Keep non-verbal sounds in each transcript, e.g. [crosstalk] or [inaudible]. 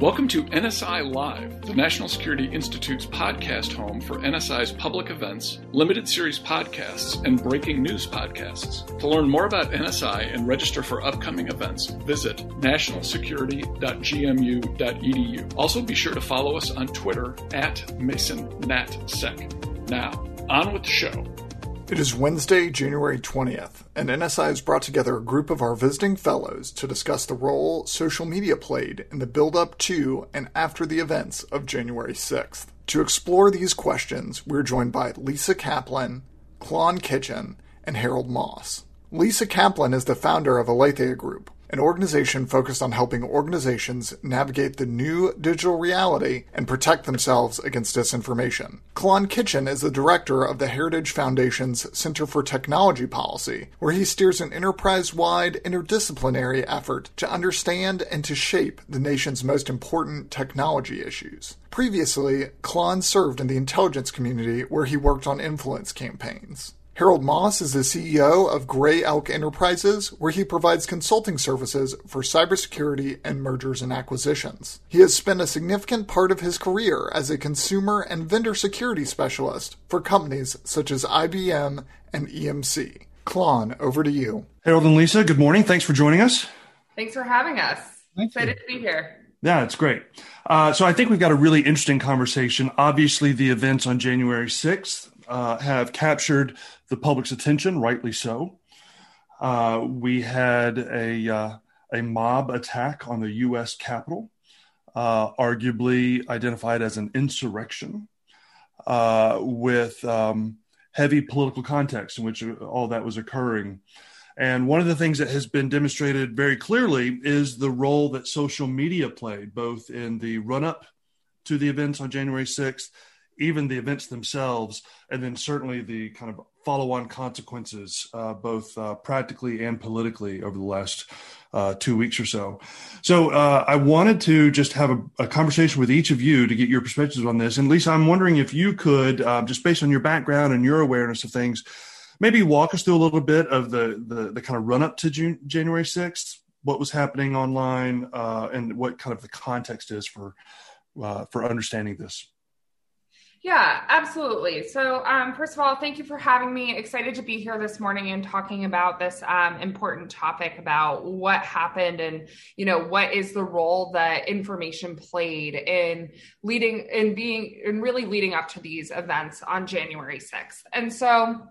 Welcome to NSI Live, the National Security Institute's podcast home for NSI's public events, limited series podcasts, and breaking news podcasts. To learn more about NSI and register for upcoming events, visit nationalsecurity.gmu.edu. Also, be sure to follow us on Twitter at MasonNatSec. Now, on with the show. It is Wednesday, January 20th, and NSI has brought together a group of our visiting fellows to discuss the role social media played in the build up to and after the events of January 6th. To explore these questions, we're joined by Lisa Kaplan, Klon Kitchen, and Harold Moss. Lisa Kaplan is the founder of Aletheia Group, an organization focused on helping organizations navigate the new digital reality and protect themselves against disinformation. Klon Kitchen is the director of the Heritage Foundation's Center for Technology Policy, where he steers an enterprise wide interdisciplinary effort to understand and to shape the nation's most important technology issues. Previously, Klon served in the intelligence community where he worked on influence campaigns. Harold Moss is the CEO of Gray Elk Enterprises, where he provides consulting services for cybersecurity and mergers and acquisitions. He has spent a significant part of his career as a consumer and vendor security specialist for companies such as IBM and EMC. Klon, over to you. Harold and Lisa, good morning. Thanks for joining us. Thanks for having us. Thank Excited you. to be here. Yeah, it's great. Uh, so I think we've got a really interesting conversation. Obviously, the events on January 6th uh, have captured the public's attention, rightly so. Uh, we had a uh, a mob attack on the U.S. Capitol, uh, arguably identified as an insurrection, uh, with um, heavy political context in which all that was occurring. And one of the things that has been demonstrated very clearly is the role that social media played, both in the run up to the events on January 6th even the events themselves, and then certainly the kind of follow on consequences, uh, both uh, practically and politically, over the last uh, two weeks or so. So uh, I wanted to just have a, a, conversation with each of you to get your perspectives on this. And Lisa, I'm wondering if you could, uh, just based on your background and your awareness of things, maybe walk us through a little bit of the, the, the kind of run up to June, January 6th, what was happening online, uh, and what kind of the context is for, for understanding this. Yeah, absolutely. So, um, first of all, thank you for having me. Excited to be here this morning and talking about this um, important topic about what happened and you know what is the role that information played in leading in being and really leading up to these events on January sixth. And so,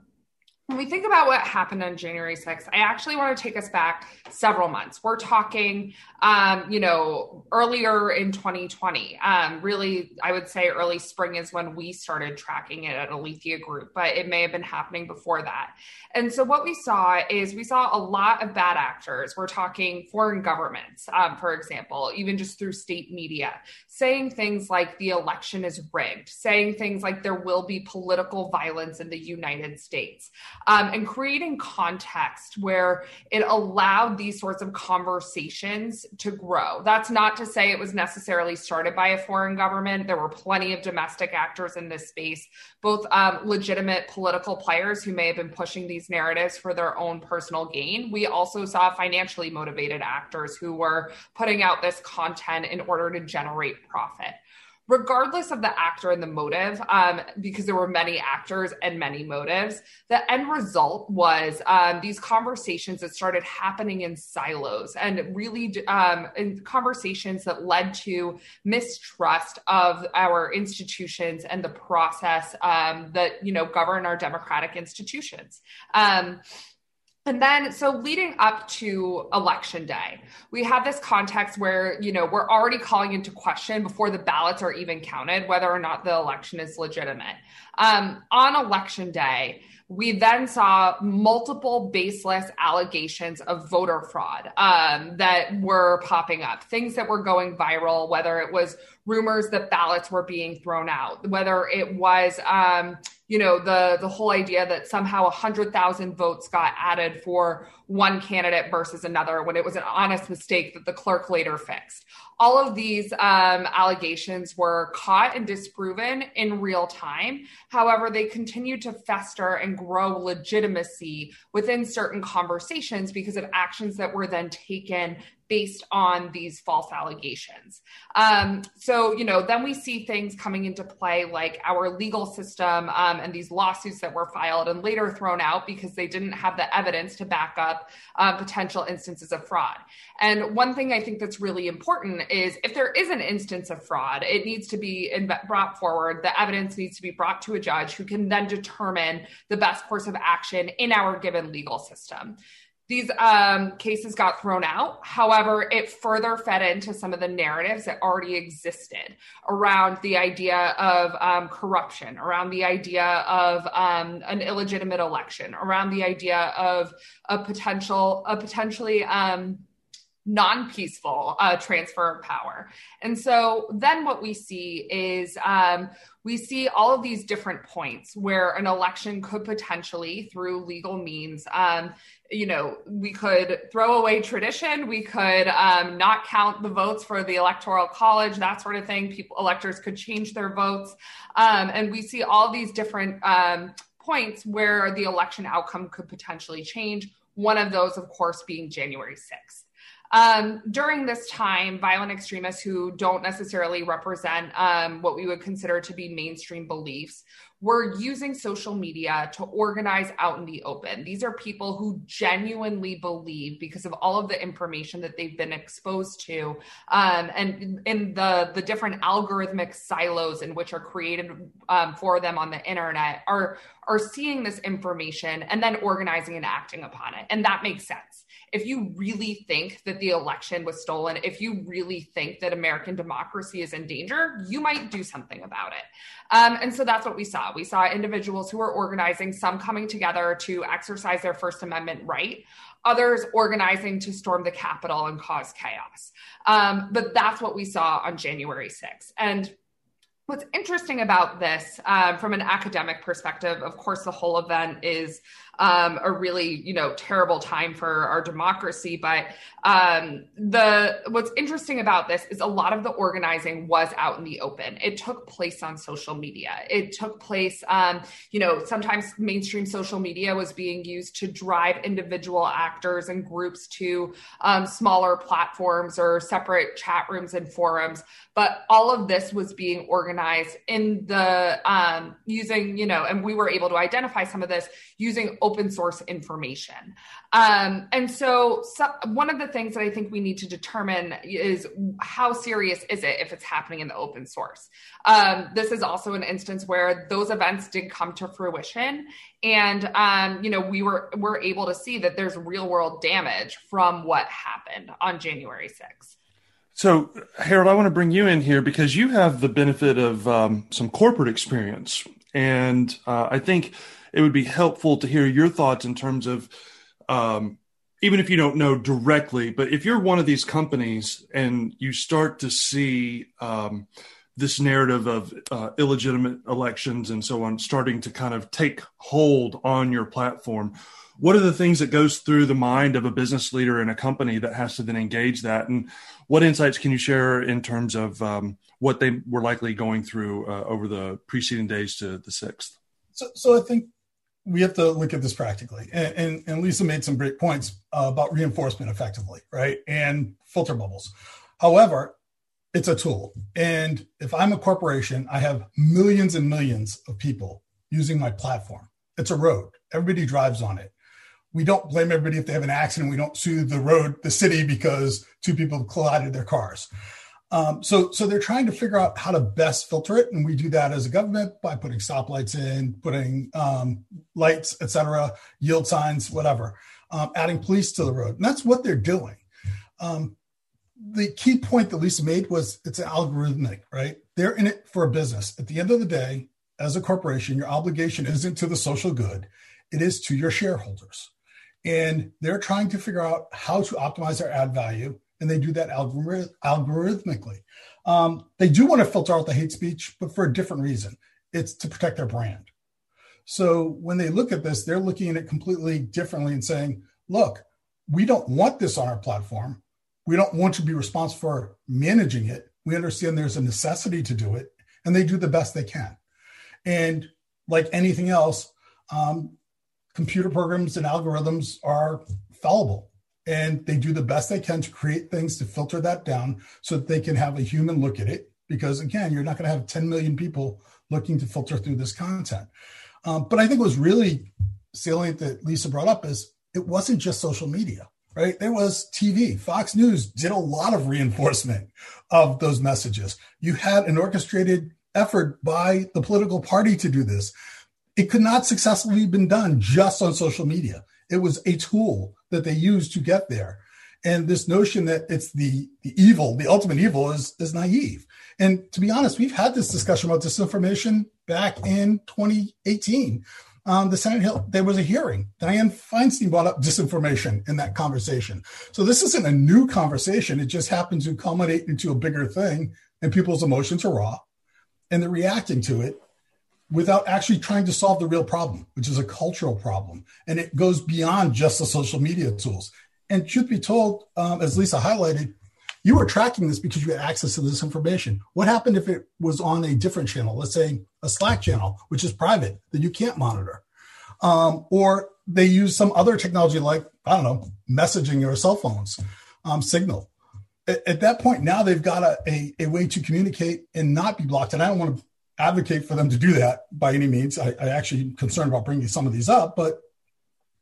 when we think about what happened on January 6th, I actually want to take us back several months. We're talking, um, you know, earlier in 2020. Um, really, I would say early spring is when we started tracking it at Aletheia Group, but it may have been happening before that. And so what we saw is we saw a lot of bad actors. We're talking foreign governments, um, for example, even just through state media, saying things like the election is rigged, saying things like there will be political violence in the United States um, and creating context where it allowed these sorts of conversations to grow. That's not to say it was necessarily started by a foreign government. There were plenty of domestic actors in this space, both um, legitimate political players who may have been pushing these narratives for their own personal gain. We also saw financially motivated actors who were putting out this content in order to generate profit regardless of the actor and the motive, um, because there were many actors and many motives, the end result was um, these conversations that started happening in silos and really um, in conversations that led to mistrust of our institutions and the process um, that you know govern our democratic institutions. And then, so leading up to election day, we have this context where, you know, we're already calling into question before the ballots are even counted whether or not the election is legitimate. Um, on election day, we then saw multiple baseless allegations of voter fraud um, that were popping up, things that were going viral, whether it was rumors that ballots were being thrown out, whether it was, um, you know, the the whole idea that somehow hundred thousand votes got added for one candidate versus another when it was an honest mistake that the clerk later fixed. All of these um, allegations were caught and disproven in real time. However, they continued to fester and grow legitimacy within certain conversations because of actions that were then taken based on these false allegations. Um, so, you know, then we see things coming into play like our legal system um, and these lawsuits that were filed and later thrown out because they didn't have the evidence to back up uh, potential instances of fraud. And one thing I think that's really important is if there is an instance of fraud, it needs to be in- brought forward. The evidence needs to be brought to a judge who can then determine the best course of action in our given legal system these um, cases got thrown out. However, it further fed into some of the narratives that already existed around the idea of um, corruption, around the idea of um, an illegitimate election, around the idea of a potential, a potentially um, non-peaceful uh, transfer of power. And so then what we see is um, we see all of these different points where an election could potentially, through legal means, um, you know, we could throw away tradition, we could um, not count the votes for the electoral college, that sort of thing. People, electors could change their votes, um, and we see all these different um, points where the election outcome could potentially change. One of those, of course, being January 6th. Um, during this time, violent extremists who don't necessarily represent um, what we would consider to be mainstream beliefs were using social media to organize out in the open. These are people who genuinely believe because of all of the information that they've been exposed to um, and in the, the different algorithmic silos in which are created um, for them on the internet are, are seeing this information and then organizing and acting upon it. And that makes sense if you really think that the election was stolen, if you really think that American democracy is in danger, you might do something about it. Um, and so that's what we saw. We saw individuals who were organizing, some coming together to exercise their First Amendment right, others organizing to storm the Capitol and cause chaos. Um, but that's what we saw on January 6th. And What's interesting about this, uh, from an academic perspective, of course, the whole event is um, a really you know terrible time for our democracy. But um, the what's interesting about this is a lot of the organizing was out in the open. It took place on social media. It took place, um, you know, sometimes mainstream social media was being used to drive individual actors and groups to um, smaller platforms or separate chat rooms and forums. But all of this was being organized in the um, using, you know, and we were able to identify some of this using open source information. Um, and so, so, one of the things that I think we need to determine is how serious is it if it's happening in the open source. Um, this is also an instance where those events did come to fruition, and um, you know we were were able to see that there's real world damage from what happened on January 6th. So, Harold, I want to bring you in here because you have the benefit of um, some corporate experience, and uh, I think it would be helpful to hear your thoughts in terms of um, even if you don't know directly, but if you're one of these companies and you start to see um, this narrative of uh, illegitimate elections and so on starting to kind of take hold on your platform, what are the things that goes through the mind of a business leader in a company that has to then engage that? And what insights can you share in terms of um, what they were likely going through uh, over the preceding days to the 6th so, so i think we have to look at this practically. And, and, and Lisa made some great points uh, about reinforcement effectively, right? And filter bubbles. However, it's a tool. And if I'm a corporation, I have millions and millions of people using my platform. It's a road. Everybody drives on it. We don't blame everybody if they have an accident. We don't sue the road, the city, because two people collided their cars. Um, so, so they're trying to figure out how to best filter it, and we do that as a government by putting stoplights in, putting um, lights, etc., yield signs, whatever, um, adding police to the road, and that's what they're doing. Um, the key point that Lisa made was it's algorithmic, right? They're in it for a business. At the end of the day, as a corporation, your obligation isn't to the social good; it is to your shareholders, and they're trying to figure out how to optimize their ad value and they do that algorith- algorithmically. Um, they do want to filter out the hate speech, but for a different reason. It's to protect their brand. So when they look at this, they're looking at it completely differently and saying, look, we don't want this on our platform. We don't want to be responsible for managing it. We understand there's a necessity to do it, and they do the best they can. And like anything else, um, computer programs and algorithms are fallible and they do the best they can to create things to filter that down so that they can have a human look at it. Because again, you're not going to have 10 million people looking to filter through this content. Um, but I think it was really salient that Lisa brought up is it wasn't just social media, right? There was TV. Fox News did a lot of reinforcement of those messages. You had an orchestrated effort by the political party to do this. It could not successfully have been done just on social media. It was a tool that they used to get there. And this notion that it's the, the evil, the ultimate evil is, is naive. And to be honest, we've had this discussion about disinformation back in 2018. Um, the Senate Hill, there was a hearing. Dianne Feinstein brought up disinformation in that conversation. So this isn't a new conversation. It just happens to culminate into a bigger thing, and people's emotions are raw, and they're reacting to it without actually trying to solve the real problem, which is a cultural problem. And it goes beyond just the social media tools. And truth be told, um, as Lisa highlighted, you were tracking this because you had access to this information. What happened if it was on a different channel, let's say a Slack channel, which is private that you can't monitor? Um, or they use some other technology like, I don't know, messaging or cell phones, um, signal. At, at, that point, now they've got a, a, a, way to communicate and not be blocked. And I don't want to advocate for them to do that by any means. I, I actually am concerned about bringing some of these up, but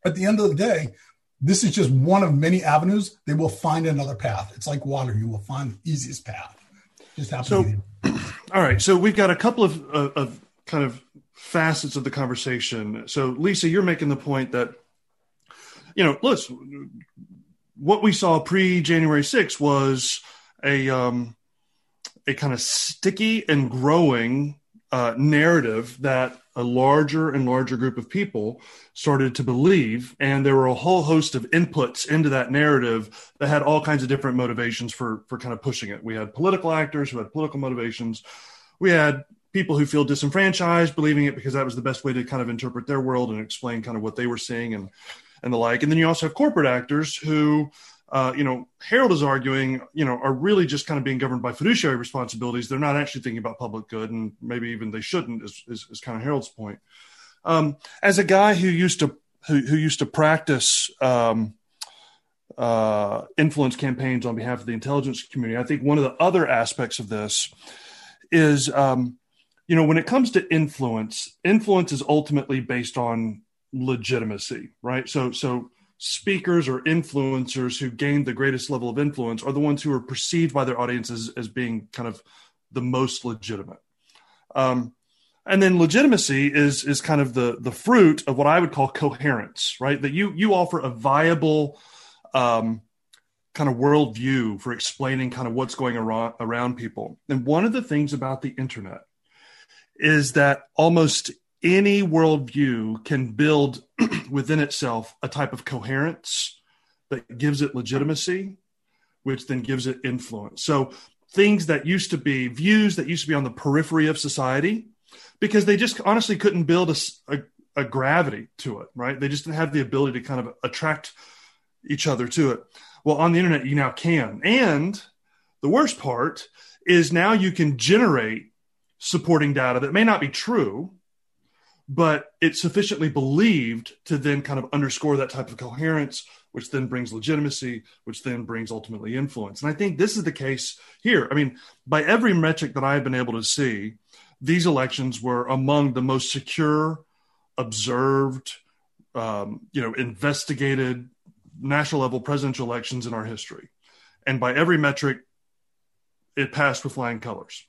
at the end of the day, this is just one of many avenues. They will find another path. It's like water; you will find the easiest path. Just happens. So, [clears throat] all right. So we've got a couple of, of kind of facets of the conversation. So, Lisa, you're making the point that you know, listen, what we saw pre January 6th was a um, a kind of sticky and growing uh, narrative that a larger and larger group of people started to believe. And there were a whole host of inputs into that narrative that had all kinds of different motivations for, for kind of pushing it. We had political actors who had political motivations. We had people who feel disenfranchised believing it because that was the best way to kind of interpret their world and explain kind of what they were seeing and, and the like. And then you also have corporate actors who uh, you know, Harold is arguing, you know, are really just kind of being governed by fiduciary responsibilities. They're not actually thinking about public good, and maybe even they shouldn't. Is, is, is kind of Harold's point. Um, as a guy who used to who, who used to practice um, uh, influence campaigns on behalf of the intelligence community, I think one of the other aspects of this is, um, you know, when it comes to influence, influence is ultimately based on legitimacy, right? So, so speakers or influencers who gained the greatest level of influence are the ones who are perceived by their audiences as being kind of the most legitimate. Um, and then legitimacy is is kind of the the fruit of what I would call coherence, right? That you you offer a viable um, kind of worldview for explaining kind of what's going around, around people. And one of the things about the internet is that almost any worldview can build [clears throat] within itself a type of coherence that gives it legitimacy, which then gives it influence. So things that used to be views that used to be on the periphery of society, because they just honestly couldn't build a, a, a gravity to it, right? They just didn't have the ability to kind of attract each other to it. Well, on the internet, you now can. And the worst part is now you can generate supporting data that may not be true, but it's sufficiently believed to then kind of underscore that type of coherence, which then brings legitimacy, which then brings ultimately influence. And I think this is the case here. I mean, by every metric that I've been able to see, these elections were among the most secure, observed, um, you know, investigated national level presidential elections in our history. And by every metric, it passed with flying colors.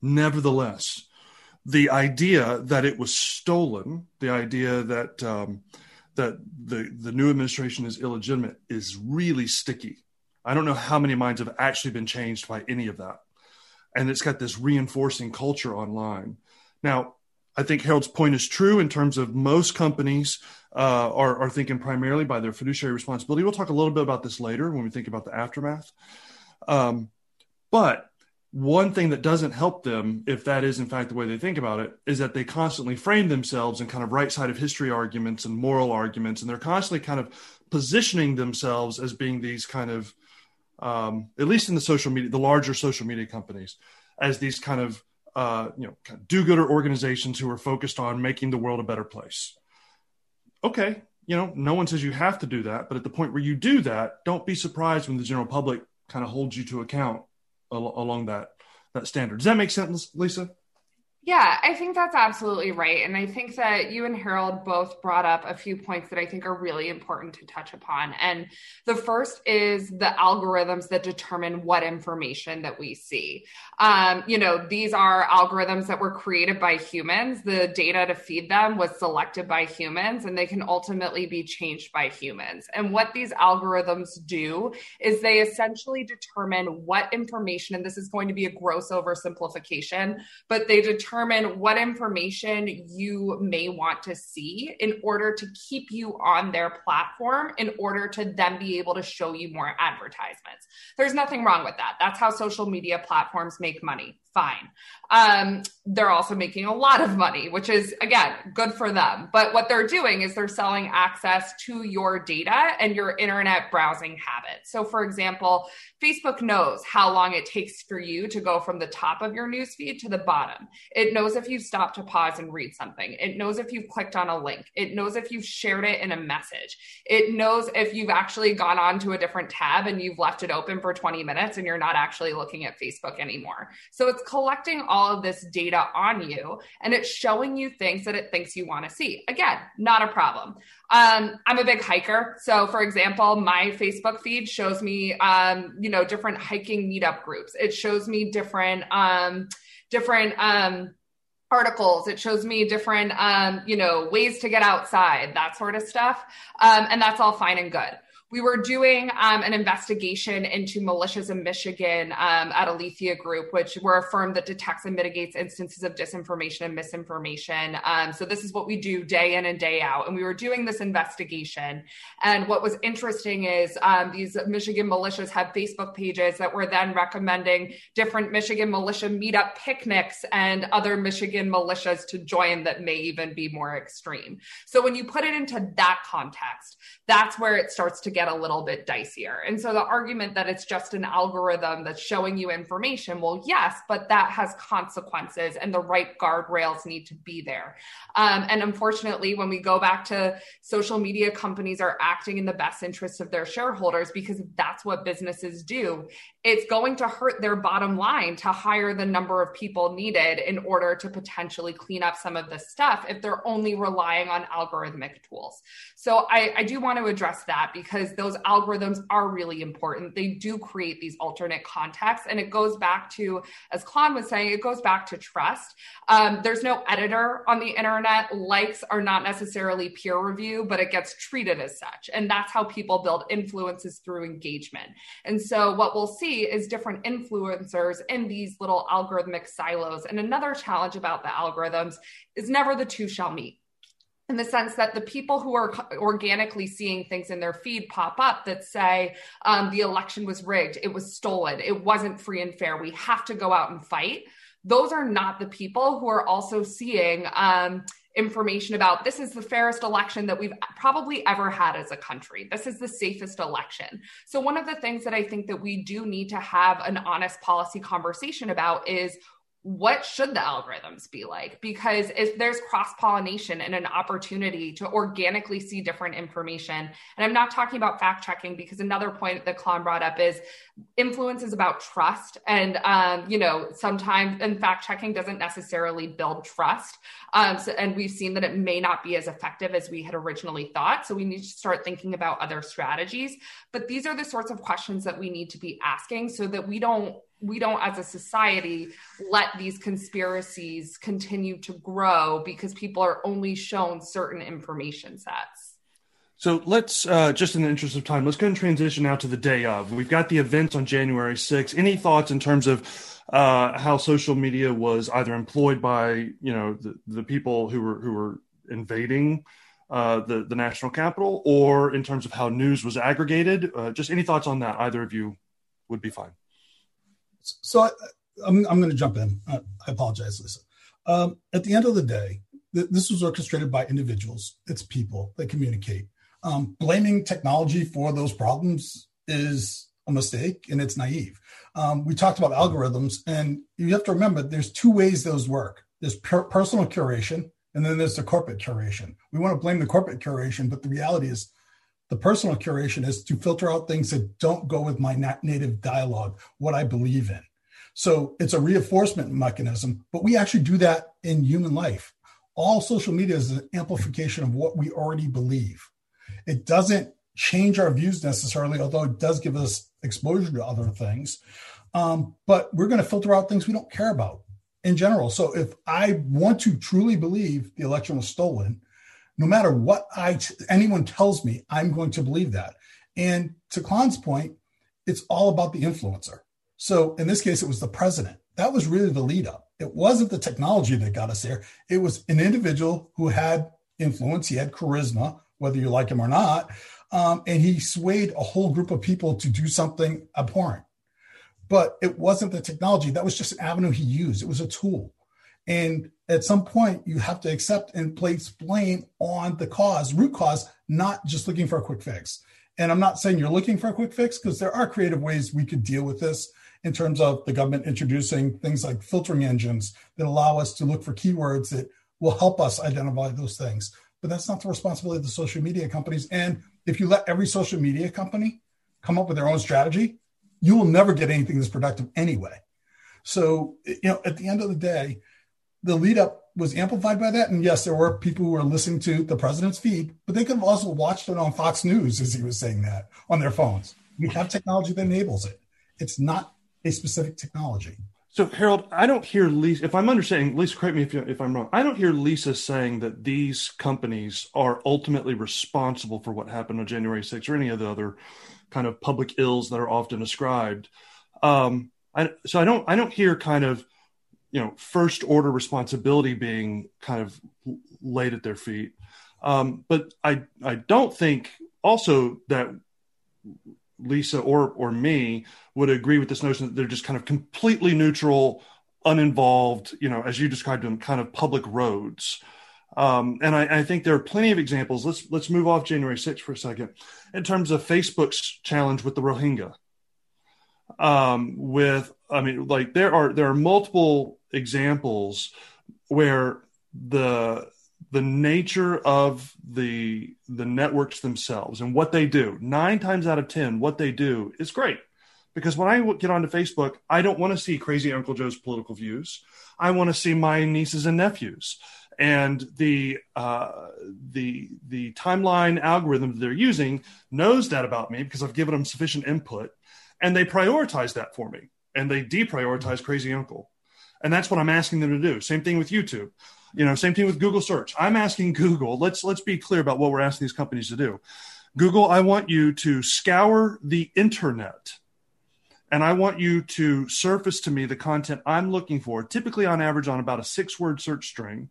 Nevertheless, the idea that it was stolen, the idea that um, that the the new administration is illegitimate, is really sticky. I don't know how many minds have actually been changed by any of that, and it's got this reinforcing culture online. Now, I think Harold's point is true in terms of most companies uh, are, are thinking primarily by their fiduciary responsibility. We'll talk a little bit about this later when we think about the aftermath. Um, but one thing that doesn't help them, if that is in fact the way they think about it, is that they constantly frame themselves in kind of right side of history arguments and moral arguments, and they're constantly kind of positioning themselves as being these kind of, um, at least in the social media, the larger social media companies, as these kind of, uh, you know, kind of do-gooder organizations who are focused on making the world a better place. Okay, you know, no one says you have to do that, but at the point where you do that, don't be surprised when the general public kind of holds you to account along that that standard. Does that make sense, Lisa? Yeah, I think that's absolutely right. And I think that you and Harold both brought up a few points that I think are really important to touch upon. And the first is the algorithms that determine what information that we see. Um, you know, these are algorithms that were created by humans. The data to feed them was selected by humans, and they can ultimately be changed by humans. And what these algorithms do is they essentially determine what information, and this is going to be a gross oversimplification, but they determine determine what information you may want to see in order to keep you on their platform, in order to then be able to show you more advertisements. There's nothing wrong with that. That's how social media platforms make money fine. Um, they're also making a lot of money, which is, again, good for them. But what they're doing is they're selling access to your data and your internet browsing habits. So, for example, Facebook knows how long it takes for you to go from the top of your newsfeed to the bottom. It knows if you've stopped to pause and read something. It knows if you've clicked on a link. It knows if you've shared it in a message. It knows if you've actually gone on to a different tab and you've left it open for 20 minutes and you're not actually looking at Facebook anymore. So, it's collecting all of this data on you and it's showing you things that it thinks you want to see. Again, not a problem. Um, I'm a big hiker. So, for example, my Facebook feed shows me, um, you know, different hiking meetup groups. It shows me different, um, different, um, articles it shows me different um, you know ways to get outside that sort of stuff um, and that's all fine and good we were doing um, an investigation into militias in Michigan um, at Aletheia Group, which we're a firm that detects and mitigates instances of disinformation and misinformation. Um, so this is what we do day in and day out. And we were doing this investigation. And what was interesting is um, these Michigan militias have Facebook pages that were then recommending different Michigan militia meetup picnics and other Michigan militias to join that may even be more extreme. So when you put it into that context, that's where it starts to get get a little bit dicier. And so the argument that it's just an algorithm that's showing you information, well, yes, but that has consequences and the right guardrails need to be there. Um, and unfortunately, when we go back to social media companies are acting in the best interest of their shareholders because that's what businesses do, it's going to hurt their bottom line to hire the number of people needed in order to potentially clean up some of this stuff if they're only relying on algorithmic tools. So I, I do want to address that because those algorithms are really important. They do create these alternate contexts. And it goes back to, as Klon was saying, it goes back to trust. Um, there's no editor on the internet. Likes are not necessarily peer review, but it gets treated as such. And that's how people build influences through engagement. And so what we'll see is different influencers in these little algorithmic silos. And another challenge about the algorithms is never the two shall meet in the sense that the people who are organically seeing things in their feed pop up that say um, the election was rigged, it was stolen, it wasn't free and fair, we have to go out and fight. Those are not the people who are also seeing um, information about this is the fairest election that we've probably ever had as a country. This is the safest election. So one of the things that I think that we do need to have an honest policy conversation about is what should the algorithms be like? Because if there's cross pollination and an opportunity to organically see different information, and I'm not talking about fact checking because another point that Klon brought up is influence is about trust. And, um, you know, sometimes, and fact checking doesn't necessarily build trust. Um, so, and we've seen that it may not be as effective as we had originally thought. So we need to start thinking about other strategies. But these are the sorts of questions that we need to be asking so that we don't we don't as a society let these conspiracies continue to grow because people are only shown certain information sets. So let's uh, just in the interest of time let's go and transition now to the day of. We've got the events on january 6th any thoughts in terms of uh, how social media was either employed by you know the, the people who were who were invading uh, the the national capital or in terms of how news was aggregated? Uh, just any thoughts on that either of you would be fine so I, am going to jump in. I apologize, Lisa. Um, at the end of the day, th- this was orchestrated by individuals. It's people that communicate. Um, blaming technology for those problems is a mistake and it's naive. Um, we talked about algorithms, and you have to remember there's two ways those work. There's per- personal curation, And then there's the corporate curation. We want to blame the corporate curation, but the reality is the personal curation is to filter out things that don't go with my native dialogue, what I believe in. So it's a reinforcement mechanism, but we actually do that in human life. All social media is an amplification of what we already believe. It doesn't change our views necessarily, although it does give us exposure to other things. Um, but we're going to filter out things we don't care about in general. So if I want to truly believe the election was stolen, no matter what I anyone tells me, I'm going to believe that. And to Klon's point, it's all about the influencer. So in this case, it was the president. That was really the lead up. It wasn't the technology that got us there. It was an individual who had influence. He had charisma, whether you like him or not. Um, and he swayed a whole group of people to do something abhorrent. But it wasn't the technology. That was just an avenue he used. It was a tool. And at some point, you have to accept and place blame on the cause, root cause, not just looking for a quick fix. And I'm not saying you're looking for a quick fix because there are creative ways we could deal with this in terms of the government introducing things like filtering engines that allow us to look for keywords that will help us identify those things. But that's not the responsibility of the social media companies. And if you let every social media company come up with their own strategy, you will never get anything that's productive anyway. So, you know, at the end of the day, the lead up was amplified by that. And yes, there were people who were listening to the president's feed, but they could have also watched it on Fox News as he was saying that on their phones. We have technology that enables it. It's not a specific technology. So Harold, I don't hear Lisa. If I'm understanding, Lisa, correct me if, if I'm wrong. I don't hear Lisa saying that these companies are ultimately responsible for what happened on January 6th or any of the other kind of public ills that are often ascribed. Um, I, so I don't, I don't hear kind of, you know, first order responsibility being kind of laid at their feet. Um, but I, I don't think also that Lisa or or me would agree with this notion that they're just kind of completely neutral, uninvolved, you know, as you described them, kind of public roads. Um, and I, I, think there are plenty of examples. Let's let's move off January 6th for a second. In terms of Facebook's challenge with the Rohingya, um, with I mean, like there are there are multiple examples where the the nature of the the networks themselves and what they do nine times out of ten what they do is great. Because when i get onto facebook i don't want to see crazy uncle joe's political views. I want to see my nieces and nephews. And the uh, the the timeline algorithm that they're using knows that about me because i've given them sufficient input and they prioritize that for me and they deprioritize crazy uncle and that's what i'm asking them to do same thing with youtube you know, same thing with Google search. I'm asking Google, let's let's be clear about what we're asking these companies to do. Google, I want you to scour the internet and I want you to surface to me the content I'm looking for, typically on average on about a six word search string.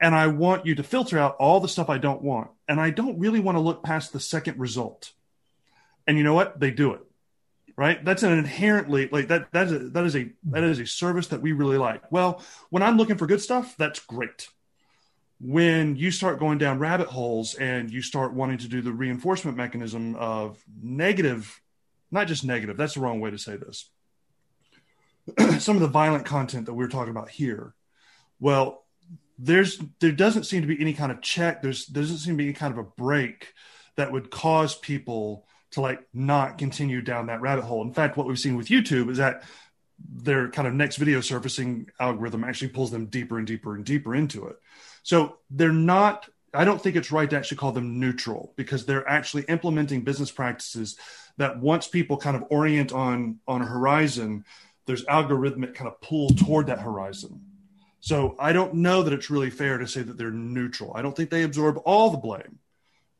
And I want you to filter out all the stuff I don't want. And I don't really want to look past the second result. And you know what? They do it right? That's an inherently like that that is a, that is a that is a service that we really like. Well when i'm looking for good stuff that's great. When you start going down rabbit holes and you start wanting to do the reinforcement mechanism of negative not just negative that's the wrong way to say this. [clears throat] Some of the violent content that we're talking about here. Well there's there doesn't seem to be any kind of check. There's there doesn't seem to be any kind of a break that would cause people to like not continue down that rabbit hole. In fact, what we've seen with YouTube is that their kind of next video surfacing algorithm actually pulls them deeper and deeper and deeper into it. So they're not I don't think it's right to actually call them neutral because they're actually implementing business practices that once people kind of orient on on a horizon, there's algorithmic kind of pull toward that horizon. So I don't know that it's really fair to say that they're neutral. I don't think they absorb all the blame.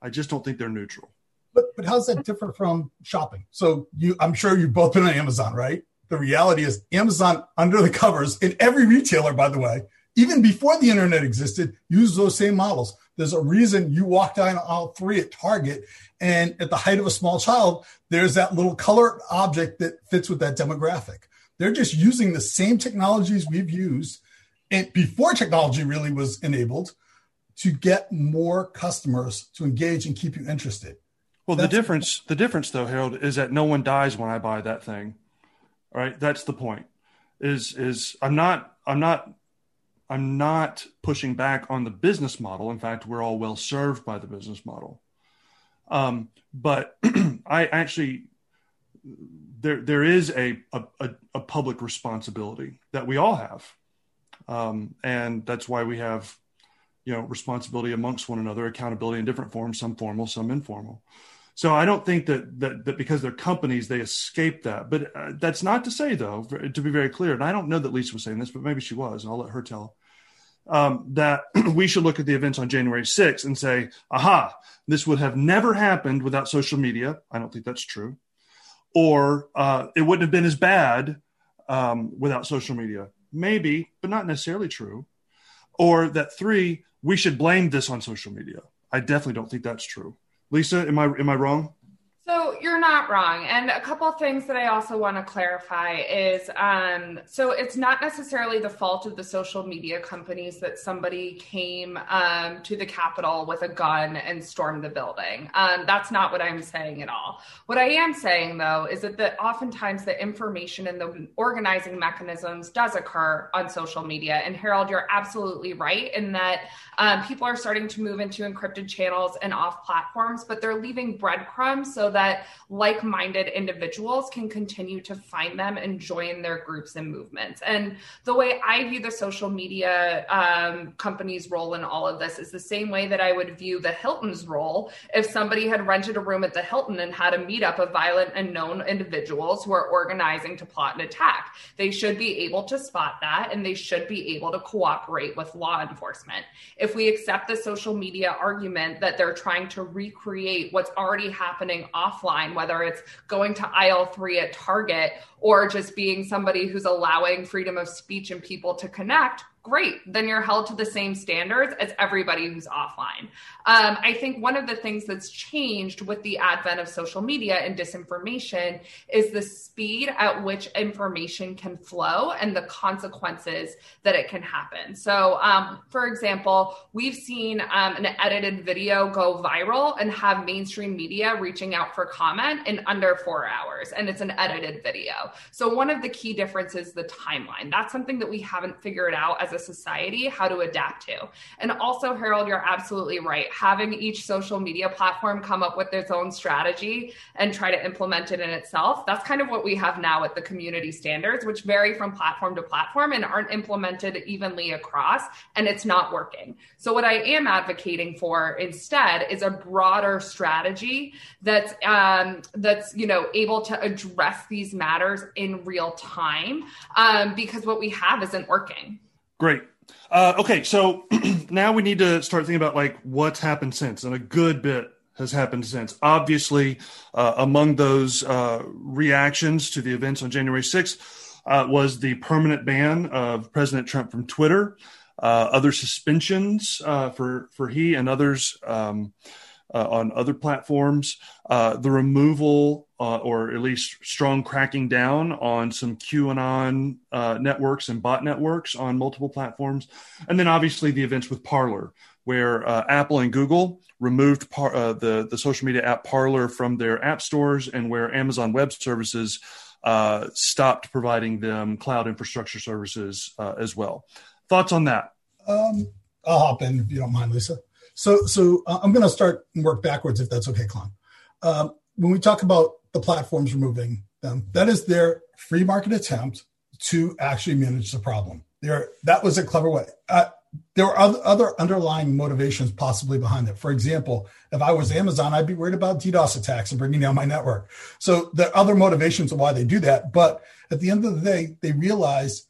I just don't think they're neutral. But but how's that different from shopping? So you, I'm sure you've both been on Amazon, right? The reality is Amazon under the covers, and every retailer, by the way, even before the internet existed, used those same models. There's a reason you walk down aisle three at Target, and at the height of a small child, there's that little color object that fits with that demographic. They're just using the same technologies we've used, and before technology really was enabled, to get more customers to engage and keep you interested. Well, That's the difference, the difference though, Harold, is that no one dies when I buy that thing. Right? That's the point. Is is I'm not I'm not I'm not pushing back on the business model. In fact, we're all well served by the business model. Um, but [clears throat] I actually there there is a, a, a public responsibility that we all have, um, and that's why we have you know responsibility amongst one another, accountability in different forms, some formal, some informal. So I don't think that that, that because they're companies they escape that. But uh, that's not to say though, to be very clear, and I don't know that Lisa was saying this, but maybe she was, and I'll let her tell. Um, that [clears throat] we should look at the events on January 6th and say, aha, this would have never happened without social media. I don't think that's true. Or uh, it wouldn't have been as bad um, without social media. Maybe, but not necessarily true. Or that three, we should blame this on social media. I definitely don't think that's true. Lisa, am I am I wrong? So you're not wrong. And a couple of things that I also want to clarify is um, so it's not necessarily the fault of the social media companies that somebody came um, to the Capitol with a gun and stormed the building. Um, that's not what I'm saying at all. What I am saying, though, is that the, oftentimes the information and the organizing mechanisms does occur on social media. And Harold, you're absolutely right in that um, people are starting to move into encrypted channels and off platforms, but they're leaving breadcrumbs so that like minded individuals can continue to find them and join their groups and movements. And the way I view the social media um, company's role in all of this is the same way that I would view the Hilton's role if somebody had rented a room at the Hilton and had a meetup of violent and known individuals who are organizing to plot an attack. They should be able to spot that and they should be able to cooperate with law enforcement. If we accept the social media argument that they're trying to recreate what's already happening offline, whether it's going to aisle three at Target or just being somebody who's allowing freedom of speech and people to connect, great. Then you're held to the same standards as everybody who's offline. Um, I think one of the things that's changed with the advent of social media and disinformation is the speed at which information can flow and the consequences that it can happen. So, um, for example, we've seen um, an edited video go viral and have mainstream media reaching out for comment in under four hours, and it's an edited video. So, one of the key differences the timeline. That's something that we haven't figured out as a society how to adapt to. And also, Harold, you're absolutely right. Having each social media platform come up with its own strategy and try to implement it in itself, that's kind of what we have now with the community standards, which vary from platform to platform and aren't implemented evenly across, and it's not working. So, what I am advocating for instead is a broader strategy that's um, that's you know able to address these matters in real time um, because what we have isn't working. Great. Uh, okay, so [clears throat] now we need to start thinking about like what's happened since, and a good bit has happened since. Obviously, uh, among those uh, reactions to the events on January 6th uh, was the permanent ban of President Trump from Twitter, uh, other suspensions uh, for for he and others. Um, on other platforms, the removal uh, or at least strong cracking down on some QAnon uh, networks and bot networks on multiple platforms, and then obviously the events with Parler, where uh, Apple and Google removed par- uh, the the social media app Parler from their app stores, and where Amazon Web Services stopped providing them cloud infrastructure services as well. Thoughts on that? Um, I'll hop in if you don't mind, Lisa. So, so uh, I'm going to start and work backwards if that's okay, Klon. Um, when we talk about the platforms removing them, that is their free market attempt to actually manage the problem. There, that was a clever way. Uh, there are other, underlying motivations possibly behind it. For example, if I was Amazon, I'd be worried about DDoS attacks and bringing down my network. So there are other motivations of why they do that. But at the end of the day, they realize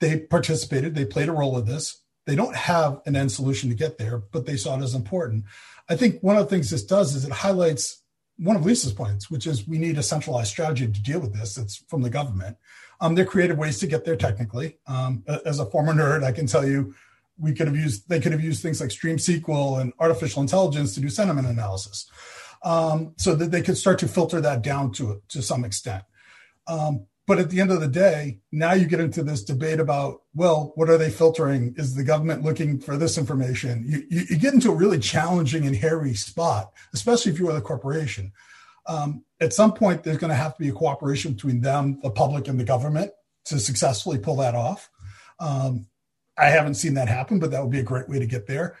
they participated, they played a role in this, they don't have an end solution to get there, but they saw it as important. I think one of the things this does is it highlights one of Lisa's points, which is we need a centralized strategy to deal with this. It's from the government. Um, there are creative ways to get there technically. Um, as a former nerd, I can tell you we could have used they could have used things like Stream SQL and artificial intelligence to do sentiment analysis, um, so that they could start to filter that down to to some extent. Um, but at the end of the day, now you get into this debate about, well, what are they filtering? Is the government looking for this information? You, you, you get into a really challenging and hairy spot, especially if you are the corporation. Um, at some point, there's going to have to be a cooperation between them, the public, and the government to successfully pull that off. Um, I haven't seen that happen, but that would be a great way to get there.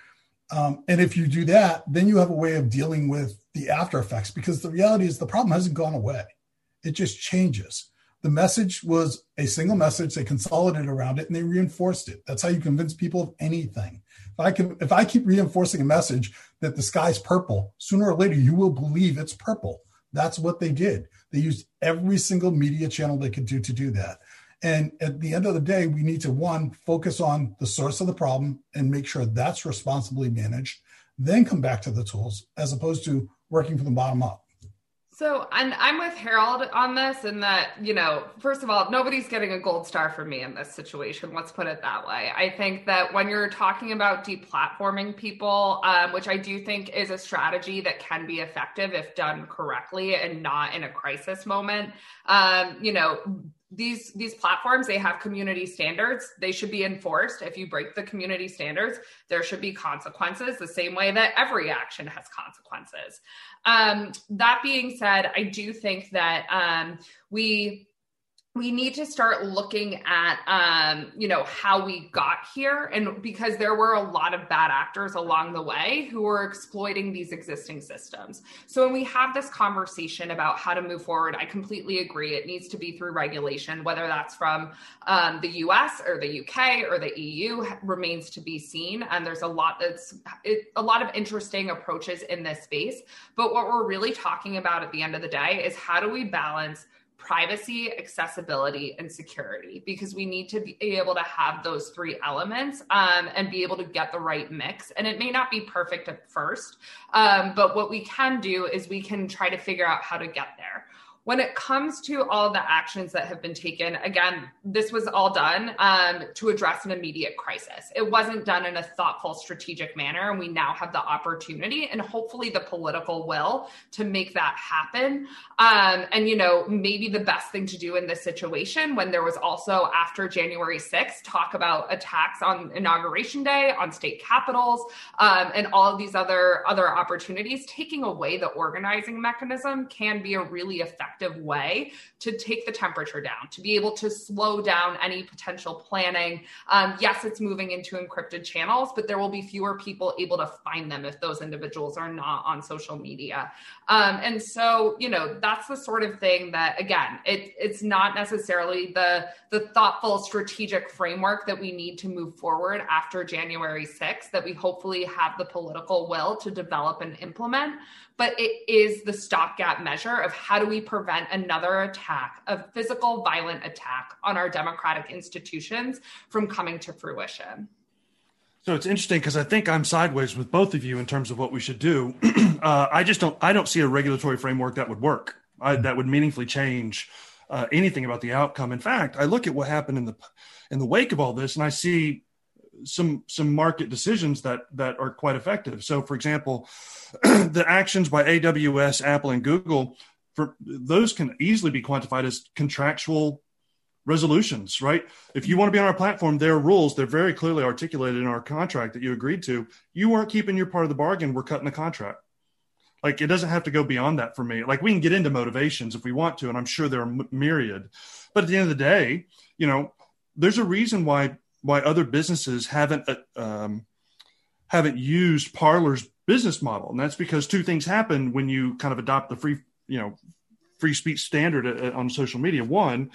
Um, and if you do that, then you have a way of dealing with the after effects because the reality is the problem hasn't gone away. It just changes. The message was a single message. They consolidated around it and they reinforced it. That's how you convince people of anything. If I can, if I keep reinforcing a message that the sky's purple, sooner or later you will believe it's purple. That's what they did. They used every single media channel they could do to do that. And at the end of the day, we need to one focus on the source of the problem and make sure that's responsibly managed, then come back to the tools as opposed to working from the bottom up. So, and I'm with Harold on this, in that, you know, first of all, nobody's getting a gold star from me in this situation. Let's put it that way. I think that when you're talking about deplatforming people, um, which I do think is a strategy that can be effective if done correctly and not in a crisis moment, um, you know, these these platforms they have community standards. They should be enforced. If you break the community standards there should be consequences the same way that every action has consequences. Um, that being said i do think that um, we we need to start looking at um, you know how we got here. And because there were a lot of bad actors along the way who were exploiting these existing systems. So when we have this conversation about how to move forward i completely agree. It needs to be through regulation whether that's from um, the us or the uk or the eu remains to be seen. And there's a lot that's it, a lot of interesting approaches in this space. But what we're really talking about at the end of the day is how do we balance privacy, accessibility, and security because we need to be able to have those three elements um, and be able to get the right mix. And it may not be perfect at first, um, but what we can do is we can try to figure out how to get there when it comes to all the actions that have been taken, again, this was all done um, to address an immediate crisis. It wasn't done in a thoughtful, strategic manner. And we now have the opportunity and hopefully the political will to make that happen. Um, and, you know, maybe the best thing to do in this situation when there was also after January 6th, talk about attacks on inauguration day, on state capitals, um, and all of these other, other opportunities, taking away the organizing mechanism can be a really effective effective way to take the temperature down, to be able to slow down any potential planning. Um, yes, it's moving into encrypted channels, but there will be fewer people able to find them if those individuals are not on social media. Um, and so, you know, that's the sort of thing that, again, it, it's not necessarily the the thoughtful strategic framework that we need to move forward after January 6th that we hopefully have the political will to develop and implement but it is the stopgap measure of how do we prevent another attack, a physical violent attack on our democratic institutions from coming to fruition. So it's interesting because I think I'm sideways with both of you in terms of what we should do. [clears throat] uh, I just don't I don't see a regulatory framework that would work I, that would meaningfully change uh, anything about the outcome. In fact, I look at what happened in the in the wake of all this, and I see some some market decisions that that are quite effective. So, for example, [clears throat] the actions by AWS, Apple, and Google for those can easily be quantified as contractual resolutions, right? If you want to be on our platform, there are rules. They're very clearly articulated in our contract that you agreed to. You weren't keeping your part of the bargain. We're cutting the contract. Like it doesn't have to go beyond that for me. Like we can get into motivations if we want to, and I'm sure there are myriad. But at the end of the day, you know, there's a reason why why other businesses haven't uh, um, haven't used Parler's business model, and that's because two things happen when you kind of adopt the free you know free speech standard uh, uh, on social media. One,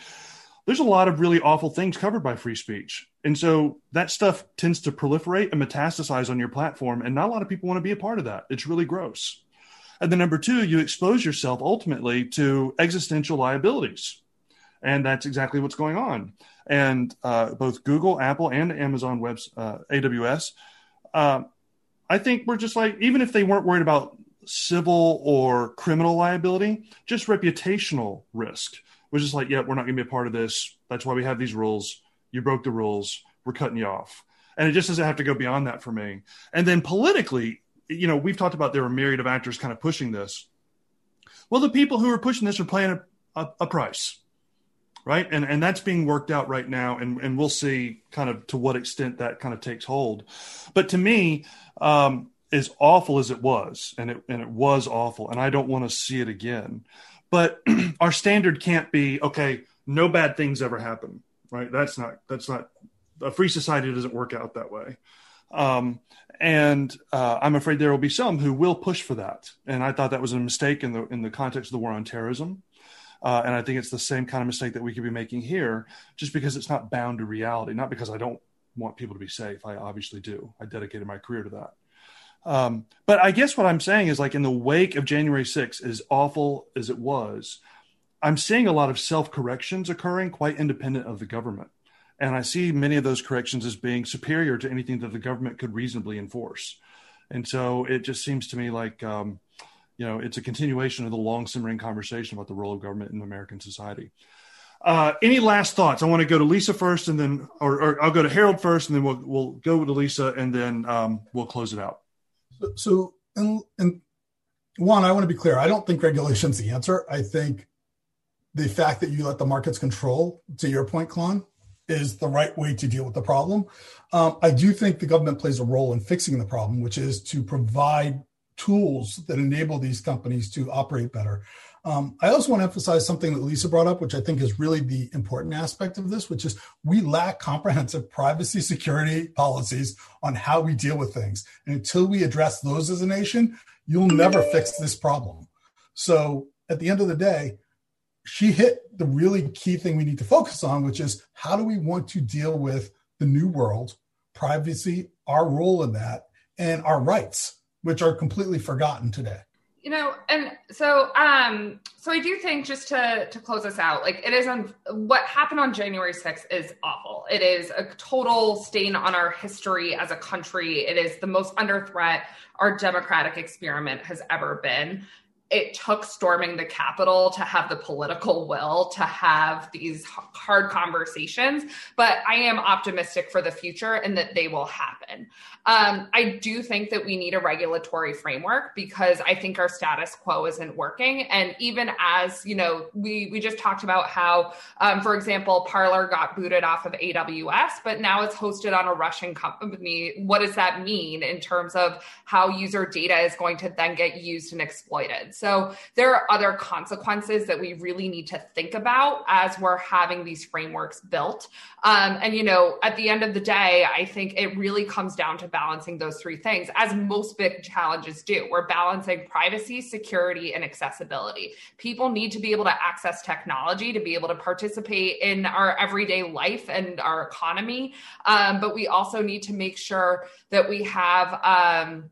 there's a lot of really awful things covered by free speech, and so that stuff tends to proliferate and metastasize on your platform, and not a lot of people want to be a part of that. It's really gross. And then number two, you expose yourself ultimately to existential liabilities. And that's exactly what's going on and uh, both Google, Apple, and Amazon Web's uh, AWS. Uh, I think we're just like even if they weren't worried about civil or criminal liability, just reputational risk was just like, yeah, we're not going to be a part of this. That's why we have these rules. You broke the rules. We're cutting you off. And it just doesn't have to go beyond that for me. And then politically, you know, we've talked about there are a myriad of actors kind of pushing this. Well, the people who are pushing this are paying a, a, a price right and and that's being worked out right now and and we'll see kind of to what extent that kind of takes hold but to me um as awful as it was and it and it was awful and i don't want to see it again but [clears throat] our standard can't be okay no bad things ever happen right that's not that's not a free society doesn't work out that way. Um, and uh, I'm afraid there will be some who will push for that. And I thought that was a mistake in the in the context of the war on terrorism. Uh, and I think it's the same kind of mistake that we could be making here, just because it's not bound to reality. Not because I don't want people to be safe. I obviously do. I dedicated my career to that. Um, but I guess what I'm saying is like in the wake of January 6th, as awful as it was, I'm seeing a lot of self corrections occurring quite independent of the government. And I see many of those corrections as being superior to anything that the government could reasonably enforce. And so it just seems to me like, um, you know, it's a continuation of the long simmering conversation about the role of government in American society. Uh, any last thoughts? I want to go to Lisa first, and then, or, or, I'll go to Harold first, and then we'll we'll go to Lisa, and then um, we'll close it out. So, and, and one, I want to be clear. I don't think regulation's the answer. I think the fact that you let the markets control, to your point, Klon, is the right way to deal with the problem. Um, I do think the government plays a role in fixing the problem, which is to provide tools that enable these companies to operate better. Um, I also want to emphasize something that Lisa brought up, which I think is really the important aspect of this, which is we lack comprehensive privacy security policies on how we deal with things. And until we address those as a nation, you'll never fix this problem. So at the end of the day, she hit the really key thing we need to focus on, which is how do we want to deal with the new world, privacy, our role in that, and our rights, which are completely forgotten today. You know, and so um so I do think just to to close us out, like it is on what happened on January 6th is awful. It is a total stain on our history as a country. It is the most under threat our democratic experiment has ever been it took storming the Capitol to have the political will to have these hard conversations, but I am optimistic for the future and that they will happen. Um, I do think that we need a regulatory framework because I think our status quo isn't working. And even as you know, we we just talked about how, um, for example, Parler got booted off of AWS, but now it's hosted on a Russian company. What does that mean in terms of how user data is going to then get used and exploited? So there are other consequences that we really need to think about as we're having these frameworks built. Um, and you know, at the end of the day, I think it really comes down to balancing those three things, as most big challenges do. We're balancing privacy, security, and accessibility. People need to be able to access technology to be able to participate in our everyday life and our economy. Um, but we also need to make sure that we have. Um,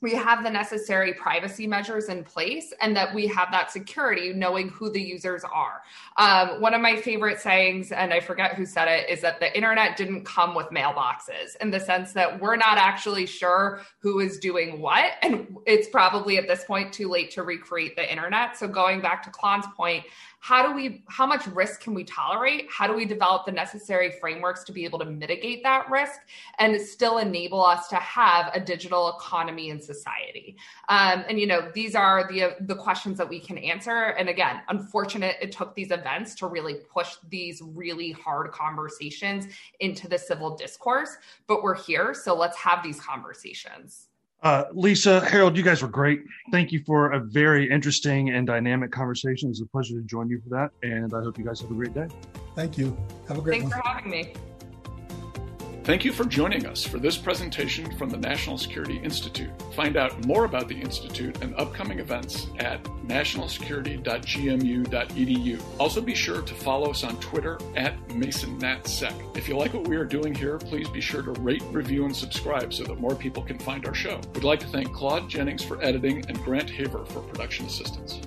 we have the necessary privacy measures in place and that we have that security knowing who the users are. Um, one of my favorite sayings and i forget who said it is that the internet didn't come with mailboxes in the sense that we're not actually sure who is doing what. And it's probably at this point too late to recreate the internet. So going back to klon's point how do we how much risk can we tolerate? How do we develop the necessary frameworks to be able to mitigate that risk and still enable us to have a digital economy and society? Um, and you know these are the the questions that we can answer. And again unfortunate it took these events to really push these really hard conversations into the civil discourse but we're here so let's have these conversations uh, Lisa, Harold, you guys were great. Thank you for a very interesting and dynamic conversation. It was a pleasure to join you for that. And I hope you guys have a great day. Thank you. Have a great day. Thanks one. for having me. Thank you for joining us for this presentation from the National Security Institute. Find out more about the Institute and upcoming events at nationalsecurity.gmu.edu. Also, be sure to follow us on Twitter at MasonNatSec. If you like what we are doing here, please be sure to rate, review, and subscribe so that more people can find our show. We'd like to thank Claude Jennings for editing and Grant Haver for production assistance.